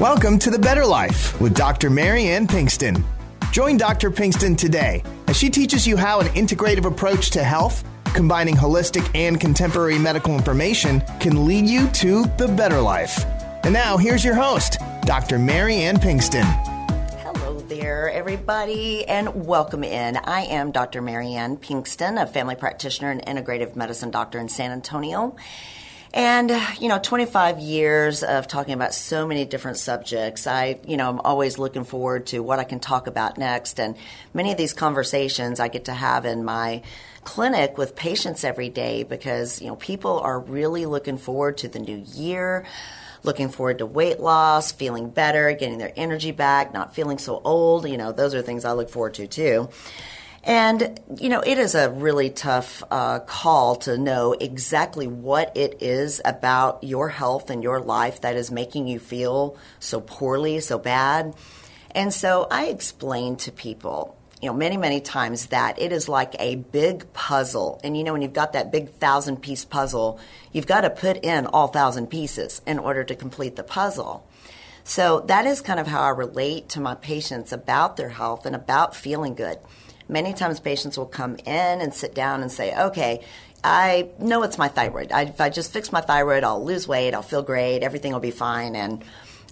Welcome to The Better Life with Dr. Mary Ann Pinkston. Join Dr. Pinkston today as she teaches you how an integrative approach to health, combining holistic and contemporary medical information, can lead you to the better life. And now, here's your host, Dr. Mary Ann Pinkston. Hello there, everybody, and welcome in. I am Dr. Mary Ann Pinkston, a family practitioner and integrative medicine doctor in San Antonio. And, you know, 25 years of talking about so many different subjects. I, you know, I'm always looking forward to what I can talk about next. And many of these conversations I get to have in my clinic with patients every day because, you know, people are really looking forward to the new year, looking forward to weight loss, feeling better, getting their energy back, not feeling so old. You know, those are things I look forward to too. And, you know, it is a really tough uh, call to know exactly what it is about your health and your life that is making you feel so poorly, so bad. And so I explain to people, you know, many, many times that it is like a big puzzle. And, you know, when you've got that big thousand piece puzzle, you've got to put in all thousand pieces in order to complete the puzzle. So that is kind of how I relate to my patients about their health and about feeling good. Many times patients will come in and sit down and say, okay, I know it's my thyroid. I, if I just fix my thyroid, I'll lose weight, I'll feel great, everything will be fine. And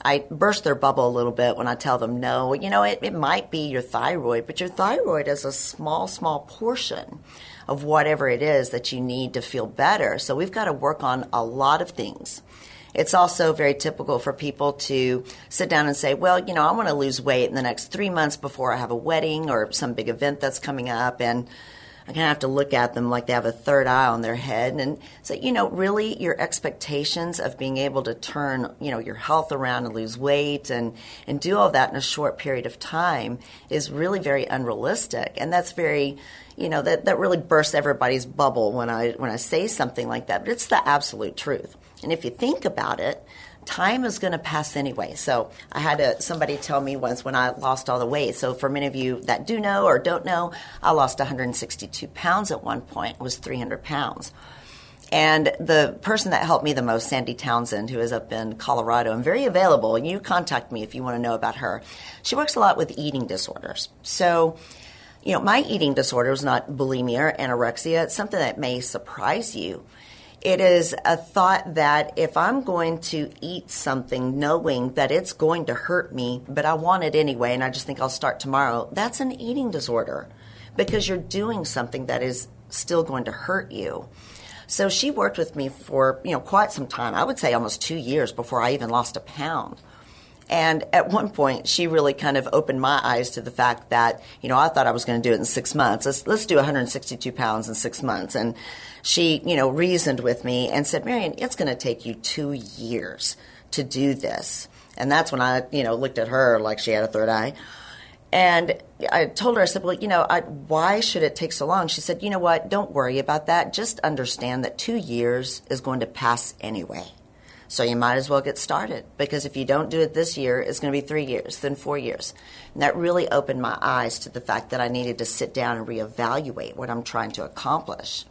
I burst their bubble a little bit when I tell them, no, you know, it, it might be your thyroid, but your thyroid is a small, small portion of whatever it is that you need to feel better. So we've got to work on a lot of things. It's also very typical for people to sit down and say, well, you know, I want to lose weight in the next three months before I have a wedding or some big event that's coming up. And I kind of have to look at them like they have a third eye on their head and say, you know, really your expectations of being able to turn, you know, your health around and lose weight and, and do all that in a short period of time is really very unrealistic. And that's very, you know, that, that really bursts everybody's bubble when I, when I say something like that. But it's the absolute truth. And if you think about it, time is going to pass anyway. So I had a, somebody tell me once when I lost all the weight. So for many of you that do know or don't know, I lost 162 pounds at one point. It was 300 pounds. And the person that helped me the most, Sandy Townsend, who is up in Colorado and very available, and you contact me if you want to know about her. She works a lot with eating disorders. So, you know, my eating disorder is not bulimia or anorexia. It's something that may surprise you. It is a thought that if I'm going to eat something knowing that it's going to hurt me, but I want it anyway, and I just think I'll start tomorrow, that's an eating disorder because you're doing something that is still going to hurt you. So she worked with me for, you know, quite some time. I would say almost 2 years before I even lost a pound. And at one point, she really kind of opened my eyes to the fact that, you know, I thought I was going to do it in six months. Let's, let's do 162 pounds in six months. And she, you know, reasoned with me and said, Marion, it's going to take you two years to do this. And that's when I, you know, looked at her like she had a third eye. And I told her, I said, well, you know, I, why should it take so long? She said, you know what? Don't worry about that. Just understand that two years is going to pass anyway. So you might as well get started because if you don't do it this year, it's going to be three years, then four years. And that really opened my eyes to the fact that I needed to sit down and reevaluate what I'm trying to accomplish.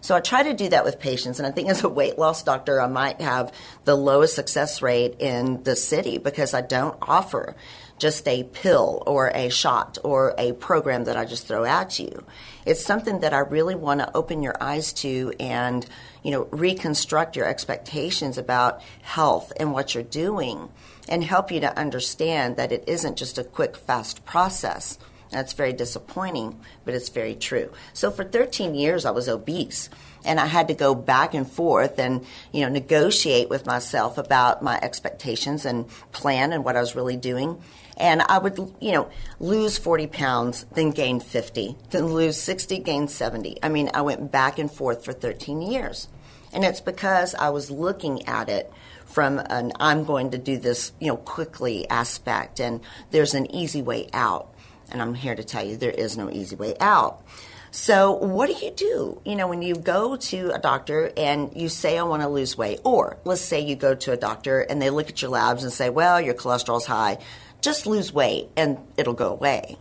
So I try to do that with patients, and I think as a weight loss doctor, I might have the lowest success rate in the city because I don't offer just a pill or a shot or a program that I just throw at you. It's something that I really want to open your eyes to and, you know, reconstruct your expectations about health and what you're doing and help you to understand that it isn't just a quick, fast process. That's very disappointing, but it's very true. So for 13 years, I was obese and I had to go back and forth and you know negotiate with myself about my expectations and plan and what I was really doing. And I would you know lose 40 pounds, then gain 50, then lose 60, gain 70. I mean, I went back and forth for 13 years. And it's because I was looking at it from an I'm going to do this, you know, quickly aspect and there's an easy way out. And I'm here to tell you there is no easy way out. So, what do you do? You know, when you go to a doctor and you say, I want to lose weight, or let's say you go to a doctor and they look at your labs and say, well, your cholesterol's high, just lose weight and it'll go away.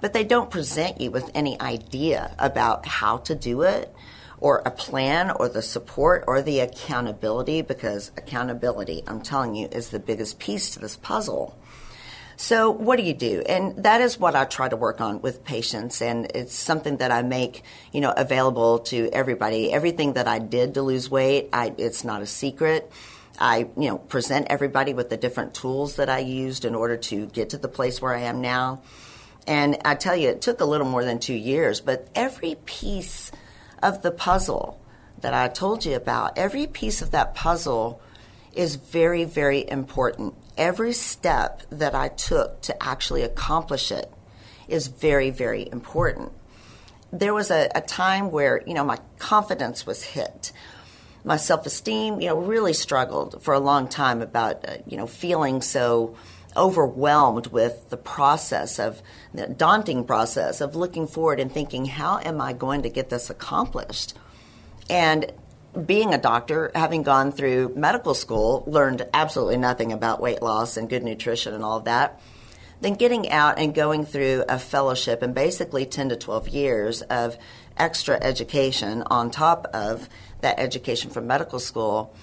But they don't present you with any idea about how to do it or a plan or the support or the accountability because accountability, I'm telling you, is the biggest piece to this puzzle. So, what do you do? And that is what I try to work on with patients, and it's something that I make, you know, available to everybody. Everything that I did to lose weight, I, it's not a secret. I, you know, present everybody with the different tools that I used in order to get to the place where I am now. And I tell you, it took a little more than two years, but every piece of the puzzle that I told you about, every piece of that puzzle is very, very important. Every step that I took to actually accomplish it is very, very important. There was a, a time where, you know, my confidence was hit. My self esteem, you know, really struggled for a long time about, uh, you know, feeling so overwhelmed with the process of the daunting process of looking forward and thinking, how am I going to get this accomplished? And being a doctor, having gone through medical school, learned absolutely nothing about weight loss and good nutrition and all of that. Then getting out and going through a fellowship and basically 10 to 12 years of extra education on top of that education from medical school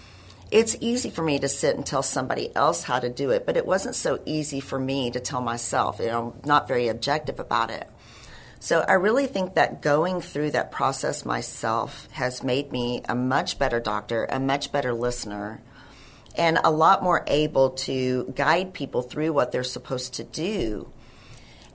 it's easy for me to sit and tell somebody else how to do it, but it wasn't so easy for me to tell myself. You know, I'm not very objective about it. So I really think that going through that process myself has made me a much better doctor, a much better listener, and a lot more able to guide people through what they're supposed to do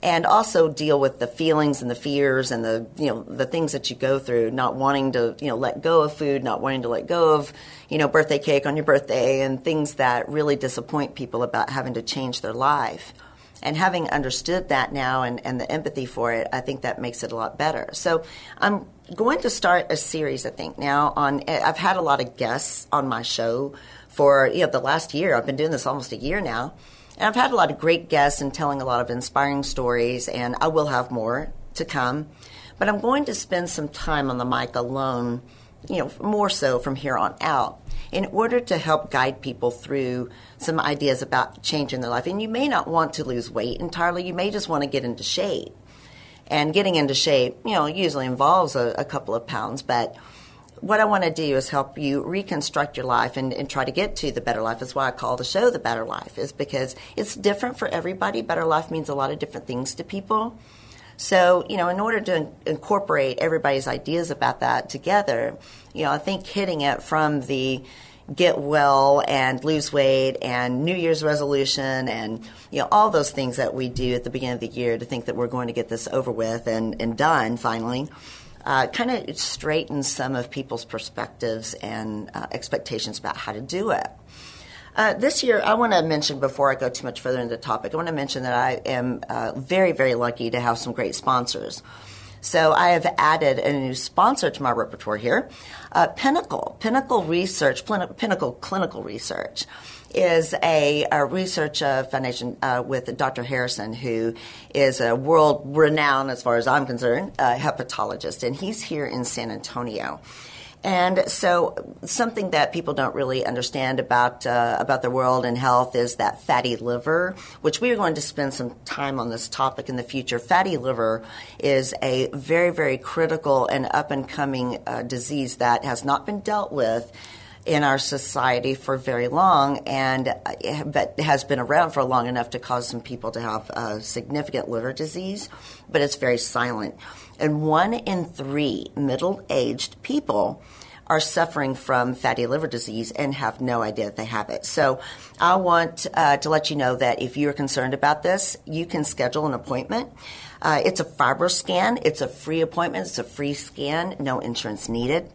and also deal with the feelings and the fears and the you know the things that you go through not wanting to you know let go of food not wanting to let go of you know birthday cake on your birthday and things that really disappoint people about having to change their life. And having understood that now and, and the empathy for it i think that makes it a lot better. So i'm going to start a series i think now on i've had a lot of guests on my show for you know the last year. I've been doing this almost a year now and I've had a lot of great guests and telling a lot of inspiring stories, and I will have more to come. But I'm going to spend some time on the mic alone, you know, more so from here on out, in order to help guide people through some ideas about changing their life. And you may not want to lose weight entirely, you may just want to get into shape. And getting into shape, you know, usually involves a, a couple of pounds, but what I want to do is help you reconstruct your life and, and, try to get to the better life. That's why I call the show the better life, is because it's different for everybody. Better life means a lot of different things to people. So, you know, in order to incorporate everybody's ideas about that together, you know, I think hitting it from the get well and lose weight and New Year's resolution and you know all those things that we do at the beginning of the year to think that we're going to get this over with and, and done finally uh, kind of straightens some of people's perspectives and uh, expectations about how to do it. Uh, this year, I want to mention before I go too much further into the topic, I want to mention that I am uh, very, very lucky to have some great sponsors. So I have added a new sponsor to my repertoire here, uh, Pinnacle, Pinnacle Research, Pinnacle Clinical Research is a, a research uh, foundation uh, with Dr. Harrison, who is a world renowned, as far as I'm concerned, uh, hepatologist, and he's here in San Antonio. And so, something that people don't really understand about uh, about the world and health is that fatty liver, which we are going to spend some time on this topic in the future. Fatty liver is a very, very critical and up and coming uh, disease that has not been dealt with in our society for very long, and uh, but has been around for long enough to cause some people to have significant liver disease, but it's very silent. And one in three middle-aged people are suffering from fatty liver disease and have no idea that they have it. So I want uh, to let you know that if you're concerned about this, you can schedule an appointment. Uh, it's a FibroScan. It's a free appointment. It's a free scan. No insurance needed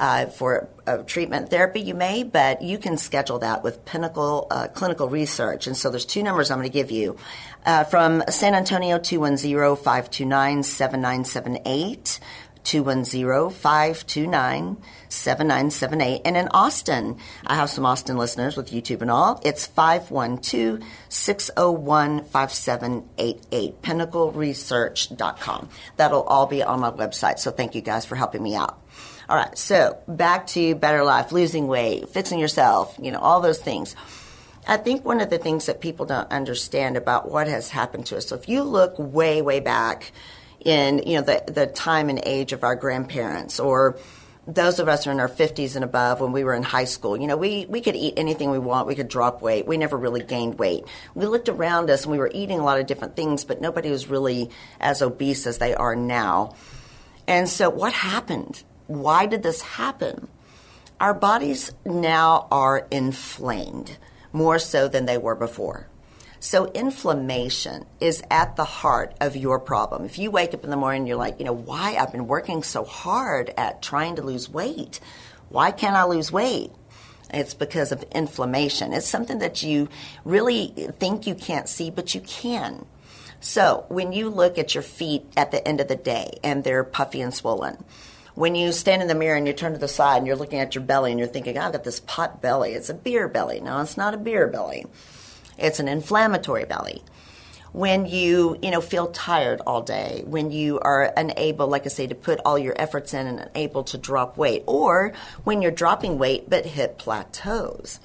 uh, for treatment therapy, you may, but you can schedule that with Pinnacle uh, Clinical Research. And so there's two numbers I'm going to give you. Uh, from San Antonio, 210-529-7978. 210-529-7978. And in Austin, I have some Austin listeners with YouTube and all. It's 512-601-5788, pinnacleresearch.com. That'll all be on my website. So thank you guys for helping me out. All right, so back to better life, losing weight, fixing yourself, you know, all those things. I think one of the things that people don't understand about what has happened to us. So if you look way, way back in, you know, the, the time and age of our grandparents or those of us who are in our 50s and above when we were in high school, you know, we, we could eat anything we want. We could drop weight. We never really gained weight. We looked around us and we were eating a lot of different things, but nobody was really as obese as they are now. And so what happened? Why did this happen? Our bodies now are inflamed more so than they were before. So inflammation is at the heart of your problem. If you wake up in the morning and you're like, you know, why I've been working so hard at trying to lose weight. Why can't I lose weight? It's because of inflammation. It's something that you really think you can't see, but you can. So when you look at your feet at the end of the day and they're puffy and swollen, when you stand in the mirror and you turn to the side and you're looking at your belly and you're thinking, I've got this pot belly. It's a beer belly. No, it's not a beer belly. It's an inflammatory belly. When you, you know, feel tired all day, when you are unable, like I say, to put all your efforts in and unable to drop weight, or when you're dropping weight but hit plateaus.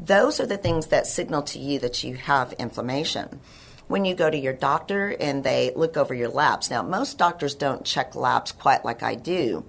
Those are the things that signal to you that you have inflammation when you go to your doctor and they look over your labs. Now, most doctors don't check labs quite like I do.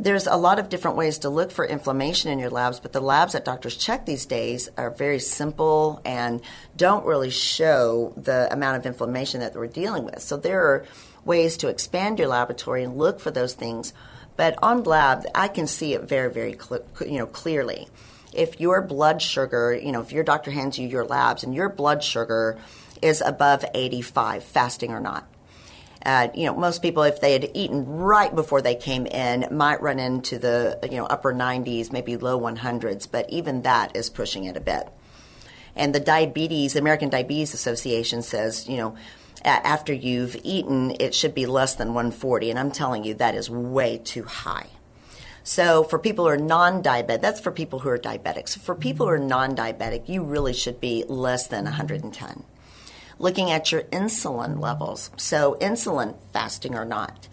There's a lot of different ways to look for inflammation in your labs, but the labs that doctors check these days are very simple and don't really show the amount of inflammation that we're dealing with. So there are ways to expand your laboratory and look for those things. But on lab, I can see it very, very cl- you know clearly. If your blood sugar, you know, if your doctor hands you your labs and your blood sugar is above 85, fasting or not. Uh, you know, most people, if they had eaten right before they came in, might run into the you know upper 90s, maybe low 100s, but even that is pushing it a bit. And the diabetes, the American Diabetes Association says, you know, after you've eaten, it should be less than 140, and I'm telling you that is way too high. So for people who are non-diabetic, that's for people who are diabetics. For people who are non-diabetic, you really should be less than 110 looking at your insulin levels. So, insulin, fasting or not,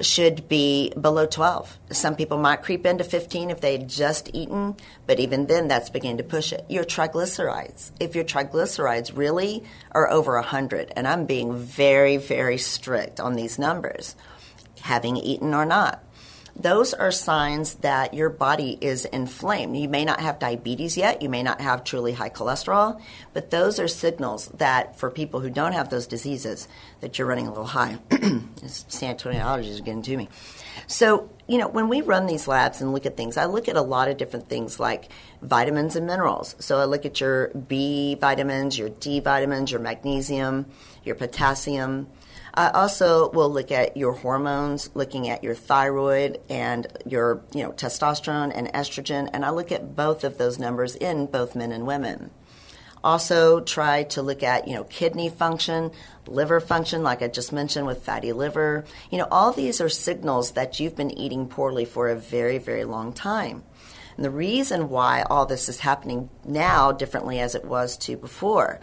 should be below 12. Some people might creep into 15 if they had just eaten, but even then, that's beginning to push it. Your triglycerides, if your triglycerides really are over 100, and I'm being very, very strict on these numbers, having eaten or not those are signs that your body is inflamed. You may not have diabetes yet, you may not have truly high cholesterol, but those are signals that for people who don't have those diseases, that you're running a little high. San Antonio allergies are getting to me. So, you know, when we run these labs and look at things, I look at a lot of different things like vitamins and minerals. So I look at your B vitamins, your D vitamins, your magnesium, your potassium, I also will look at your hormones, looking at your thyroid and your, you know, testosterone and estrogen, and I look at both of those numbers in both men and women. Also try to look at, you know, kidney function, liver function, like I just mentioned with fatty liver. You know, all these are signals that you've been eating poorly for a very, very long time. And the reason why all this is happening now differently as it was to before.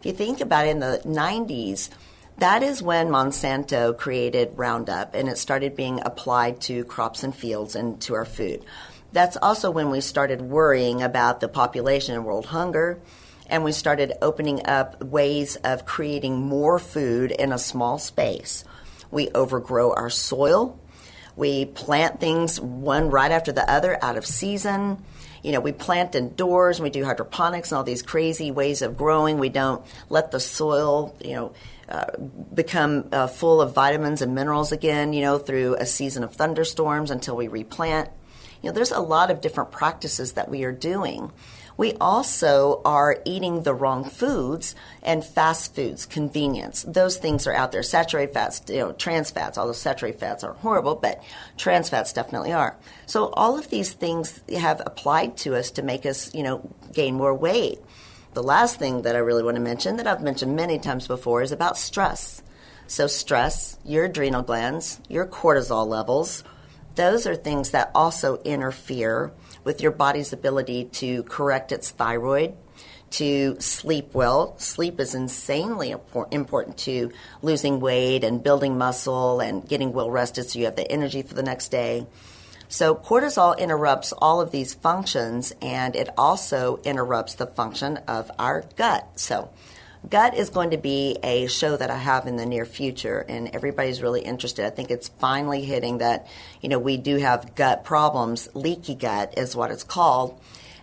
If you think about it in the 90s, that is when Monsanto created Roundup and it started being applied to crops and fields and to our food. That's also when we started worrying about the population and world hunger and we started opening up ways of creating more food in a small space. We overgrow our soil. We plant things one right after the other out of season. You know, we plant indoors and we do hydroponics and all these crazy ways of growing. We don't let the soil, you know, become uh, full of vitamins and minerals again, you know, through a season of thunderstorms until we replant. You know, there's a lot of different practices that we are doing. We also are eating the wrong foods and fast foods, convenience. Those things are out there. Saturated fats, you know, trans fats, although saturated fats aren't horrible, but trans fats definitely are. So all of these things have applied to us to make us, you know, gain more weight. The last thing that I really want to mention, that I've mentioned many times before, is about stress. So, stress, your adrenal glands, your cortisol levels, those are things that also interfere with your body's ability to correct its thyroid, to sleep well. Sleep is insanely important to losing weight and building muscle and getting well rested so you have the energy for the next day. So, cortisol interrupts all of these functions and it also interrupts the function of our gut. So, gut is going to be a show that I have in the near future, and everybody's really interested. I think it's finally hitting that, you know, we do have gut problems. Leaky gut is what it's called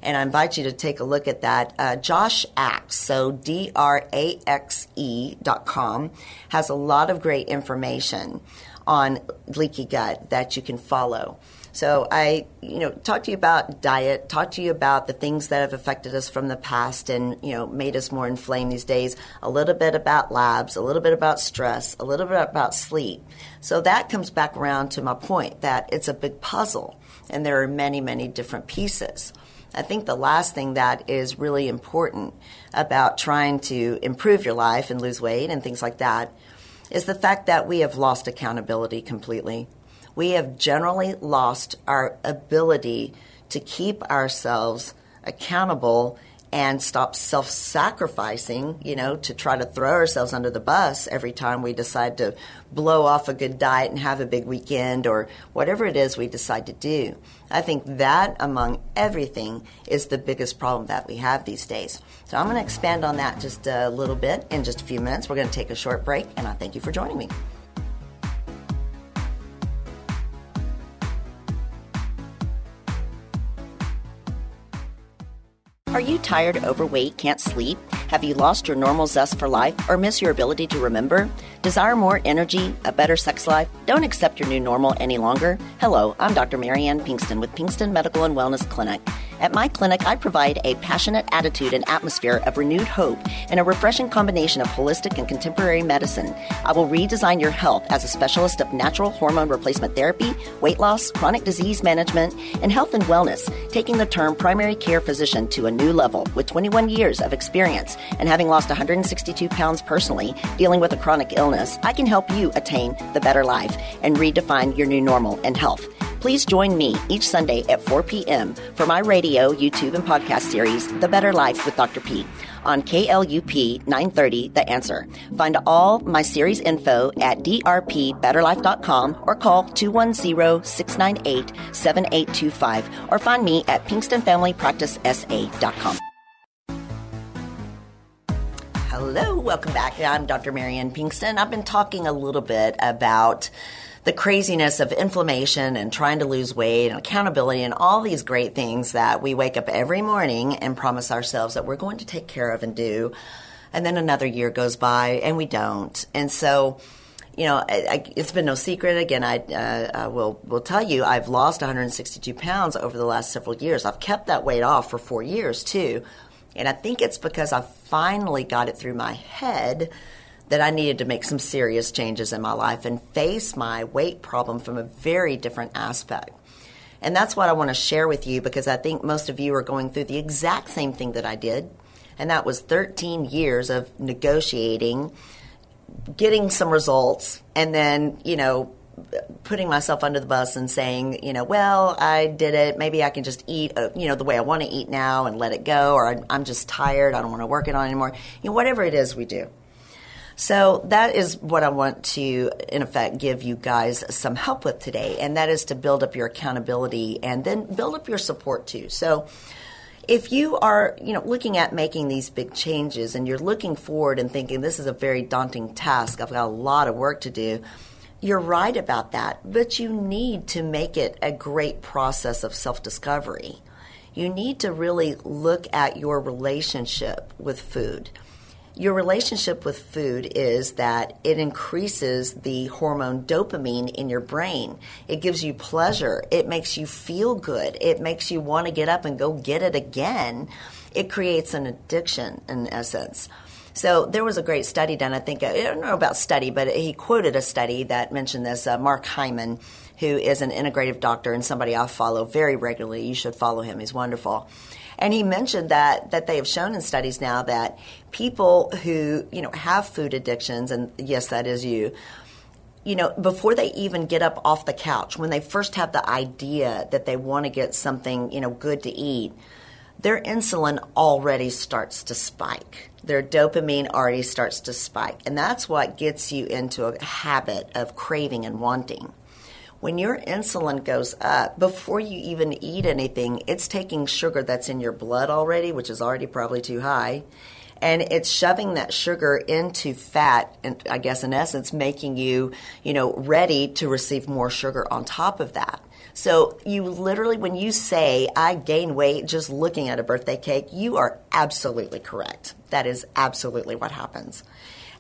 and I invite you to take a look at that. Uh, Josh Axe, so D R A X E dot com, has a lot of great information on leaky gut that you can follow. So I, you know, talk to you about diet, talk to you about the things that have affected us from the past and, you know, made us more inflamed these days, a little bit about labs, a little bit about stress, a little bit about sleep. So that comes back around to my point that it's a big puzzle and there are many, many different pieces. I think the last thing that is really important about trying to improve your life and lose weight and things like that is the fact that we have lost accountability completely. We have generally lost our ability to keep ourselves accountable and stop self sacrificing, you know, to try to throw ourselves under the bus every time we decide to blow off a good diet and have a big weekend or whatever it is we decide to do. I think that, among everything, is the biggest problem that we have these days. So I'm going to expand on that just a little bit in just a few minutes. We're going to take a short break, and I thank you for joining me. Are you tired, overweight, can't sleep? Have you lost your normal zest for life or miss your ability to remember? Desire more energy, a better sex life? Don't accept your new normal any longer? Hello, I'm Dr. Marianne Pinkston with Pinkston Medical and Wellness Clinic. At my clinic, I provide a passionate attitude and atmosphere of renewed hope and a refreshing combination of holistic and contemporary medicine. I will redesign your health as a specialist of natural hormone replacement therapy, weight loss, chronic disease management, and health and wellness, taking the term primary care physician to a new level with 21 years of experience and having lost 162 pounds personally dealing with a chronic illness. I can help you attain the better life and redefine your new normal and health. Please join me each Sunday at 4 p.m. for my radio, YouTube, and podcast series, The Better Life with Dr. P, on KLUP 930 The Answer. Find all my series info at drpbetterlife.com or call 210-698-7825 or find me at pinkstonfamilypracticesa.com. Hello, welcome back. I'm Dr. Marianne Pinkston. I've been talking a little bit about the craziness of inflammation and trying to lose weight and accountability and all these great things that we wake up every morning and promise ourselves that we're going to take care of and do. And then another year goes by and we don't. And so, you know, I, I, it's been no secret. Again, I, uh, I will will tell you, I've lost 162 pounds over the last several years. I've kept that weight off for four years too, and I think it's because I finally got it through my head that I needed to make some serious changes in my life and face my weight problem from a very different aspect. And that's what I want to share with you because I think most of you are going through the exact same thing that I did. And that was 13 years of negotiating, getting some results, and then, you know, putting myself under the bus and saying, you know, well, I did it. Maybe I can just eat, uh, you know, the way I want to eat now and let it go, or I'm just tired. I don't want to work it on anymore. You know, whatever it is we do. So that is what I want to, in effect, give you guys some help with today, and that is to build up your accountability and then build up your support too. So if you are, you know, looking at making these big changes and you're looking forward and thinking this is a very daunting task, I've got a lot of work to do. You're right about that, but you need to make it a great process of self discovery. You need to really look at your relationship with food your relationship with food is that it increases the hormone dopamine in your brain. It gives you pleasure. It makes you feel good. It makes you want to get up and go get it again. It creates an addiction in essence. So there was a great study done. I think I don't know about study, but he quoted a study that mentioned this. Uh, Mark Hyman, who is an integrative doctor and somebody I follow very regularly. You should follow him. He's wonderful. And he mentioned that that they have shown in studies now that people who you know have food addictions, and yes, that is you. You know, before they even get up off the couch, when they first have the idea that they want to get something, you know, good to eat, their insulin already starts to spike. Their dopamine already starts to spike. And that's what gets you into a habit of craving and wanting. When your insulin goes up, before you even eat anything, it's taking sugar that's in your blood already, which is already probably too high, and it's shoving that sugar into fat and I guess in essence making you, you know, ready to receive more sugar on top of that. So you literally, when you say, I gain weight just looking at a birthday cake, you are absolutely correct. That is absolutely what happens.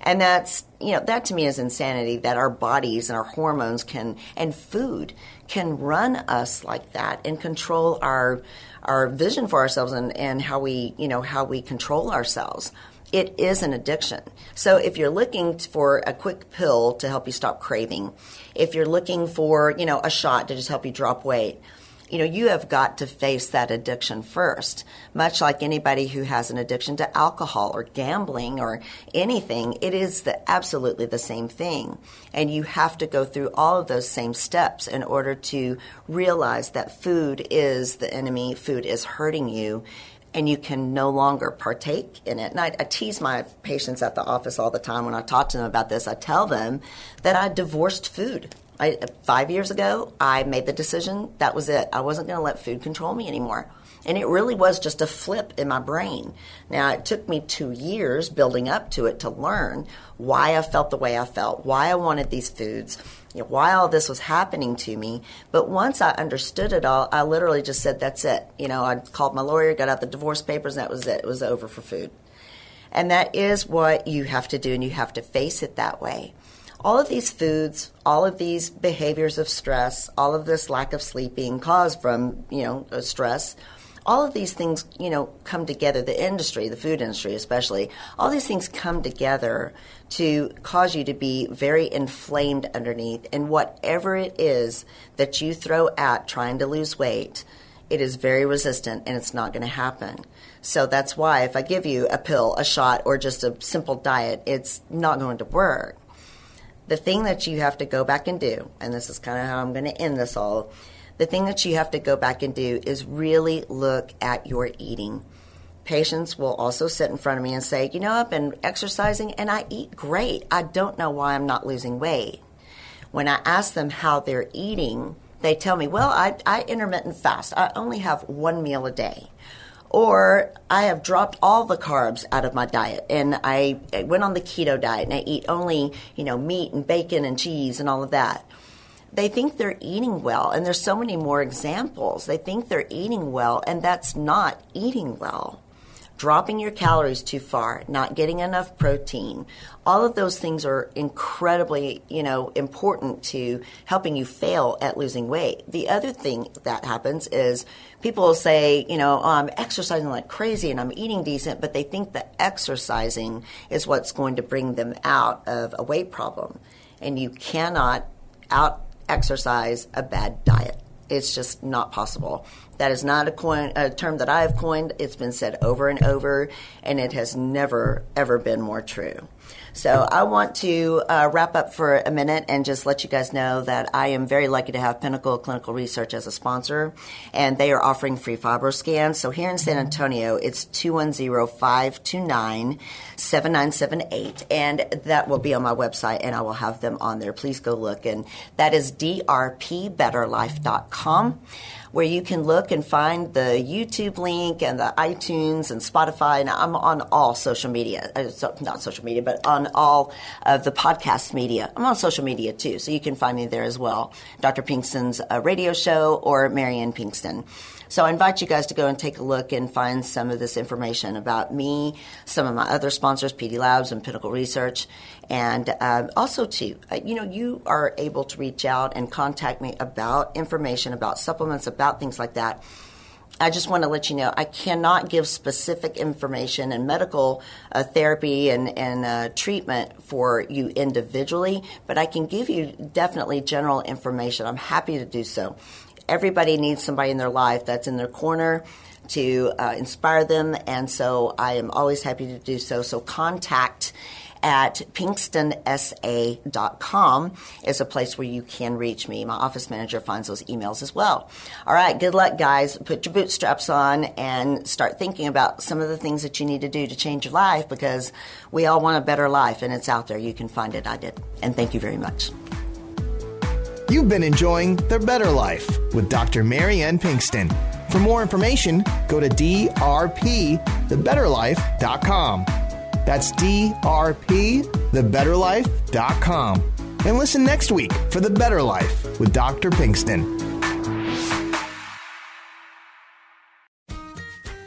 And that's, you know, that to me is insanity that our bodies and our hormones can, and food can run us like that and control our, our vision for ourselves and, and how we, you know, how we control ourselves it is an addiction. So if you're looking for a quick pill to help you stop craving, if you're looking for, you know, a shot to just help you drop weight, you know, you have got to face that addiction first. Much like anybody who has an addiction to alcohol or gambling or anything, it is the, absolutely the same thing. And you have to go through all of those same steps in order to realize that food is the enemy, food is hurting you, and you can no longer partake in it. And I, I, tease my patients at the office all the time when I talk to them about this. I tell them that I divorced food. I, five years ago, I made the decision that was it. I wasn't going to let food control me anymore. And it really was just a flip in my brain. Now, it took me two years building up to it to learn why I felt the way I felt, why I wanted these foods, you know, why all this was happening to me. But once I understood it all, I literally just said, that's it. You know, I called my lawyer, got out the divorce papers, and that was it. It was over for food. And that is what you have to do, and you have to face it that way. All of these foods, all of these behaviors of stress, all of this lack of sleeping caused from, you know, stress, all of these things, you know, come together. The industry, the food industry especially, all these things come together to cause you to be very inflamed underneath. And whatever it is that you throw at trying to lose weight, it is very resistant and it's not going to happen. So that's why if I give you a pill, a shot, or just a simple diet, it's not going to work. The thing that you have to go back and do, and this is kind of how I'm going to end this all, the thing that you have to go back and do is really look at your eating. Patients will also sit in front of me and say, You know, I've been exercising and I eat great. I don't know why I'm not losing weight. When I ask them how they're eating, they tell me, Well, I, I intermittent fast. I only have one meal a day or I have dropped all the carbs out of my diet and I went on the keto diet and I eat only, you know, meat and bacon and cheese and all of that they think they're eating well, and there's so many more examples. They think they're eating well, and that's not eating well. Dropping your calories too far, not getting enough protein, all of those things are incredibly, you know, important to helping you fail at losing weight. The other thing that happens is people say, you know, oh, I'm exercising like crazy and I'm eating decent, but they think that exercising is what's going to bring them out of a weight problem. And you cannot out exercise a bad diet. It's just not possible. That is not a, coin, a term that I have coined. It's been said over and over, and it has never, ever been more true. So I want to uh, wrap up for a minute and just let you guys know that I am very lucky to have Pinnacle Clinical Research as a sponsor, and they are offering free fibro scans. So here in San Antonio, it's 210-529-7978, and that will be on my website, and I will have them on there. Please go look, and that is drpbetterlife.com where you can look and find the YouTube link and the iTunes and Spotify. And I'm on all social media, uh, not social media, but on all of the podcast media. I'm on social media too, so you can find me there as well. Dr. Pinkston's uh, radio show or Marianne Pinkston. So I invite you guys to go and take a look and find some of this information about me, some of my other sponsors, PD Labs and Pinnacle Research, and uh, also too, uh, you know, you are able to reach out and contact me about information about supplements, about things like that I just want to let you know I cannot give specific information and medical uh, therapy and, and uh, treatment for you individually, but I can give you definitely general information. I'm happy to do so. Everybody needs somebody in their life that's in their corner to uh, inspire them, and so I am always happy to do so. So contact at pinkstonsa.com is a place where you can reach me. My office manager finds those emails as well. All right, good luck, guys. Put your bootstraps on and start thinking about some of the things that you need to do to change your life because we all want a better life and it's out there. You can find it. I did. And thank you very much. You've been enjoying The Better Life with Dr. Marianne Pinkston. For more information, go to drpthebetterlife.com. That's drpthebetterlife.com. And listen next week for The Better Life with Dr. Pinkston.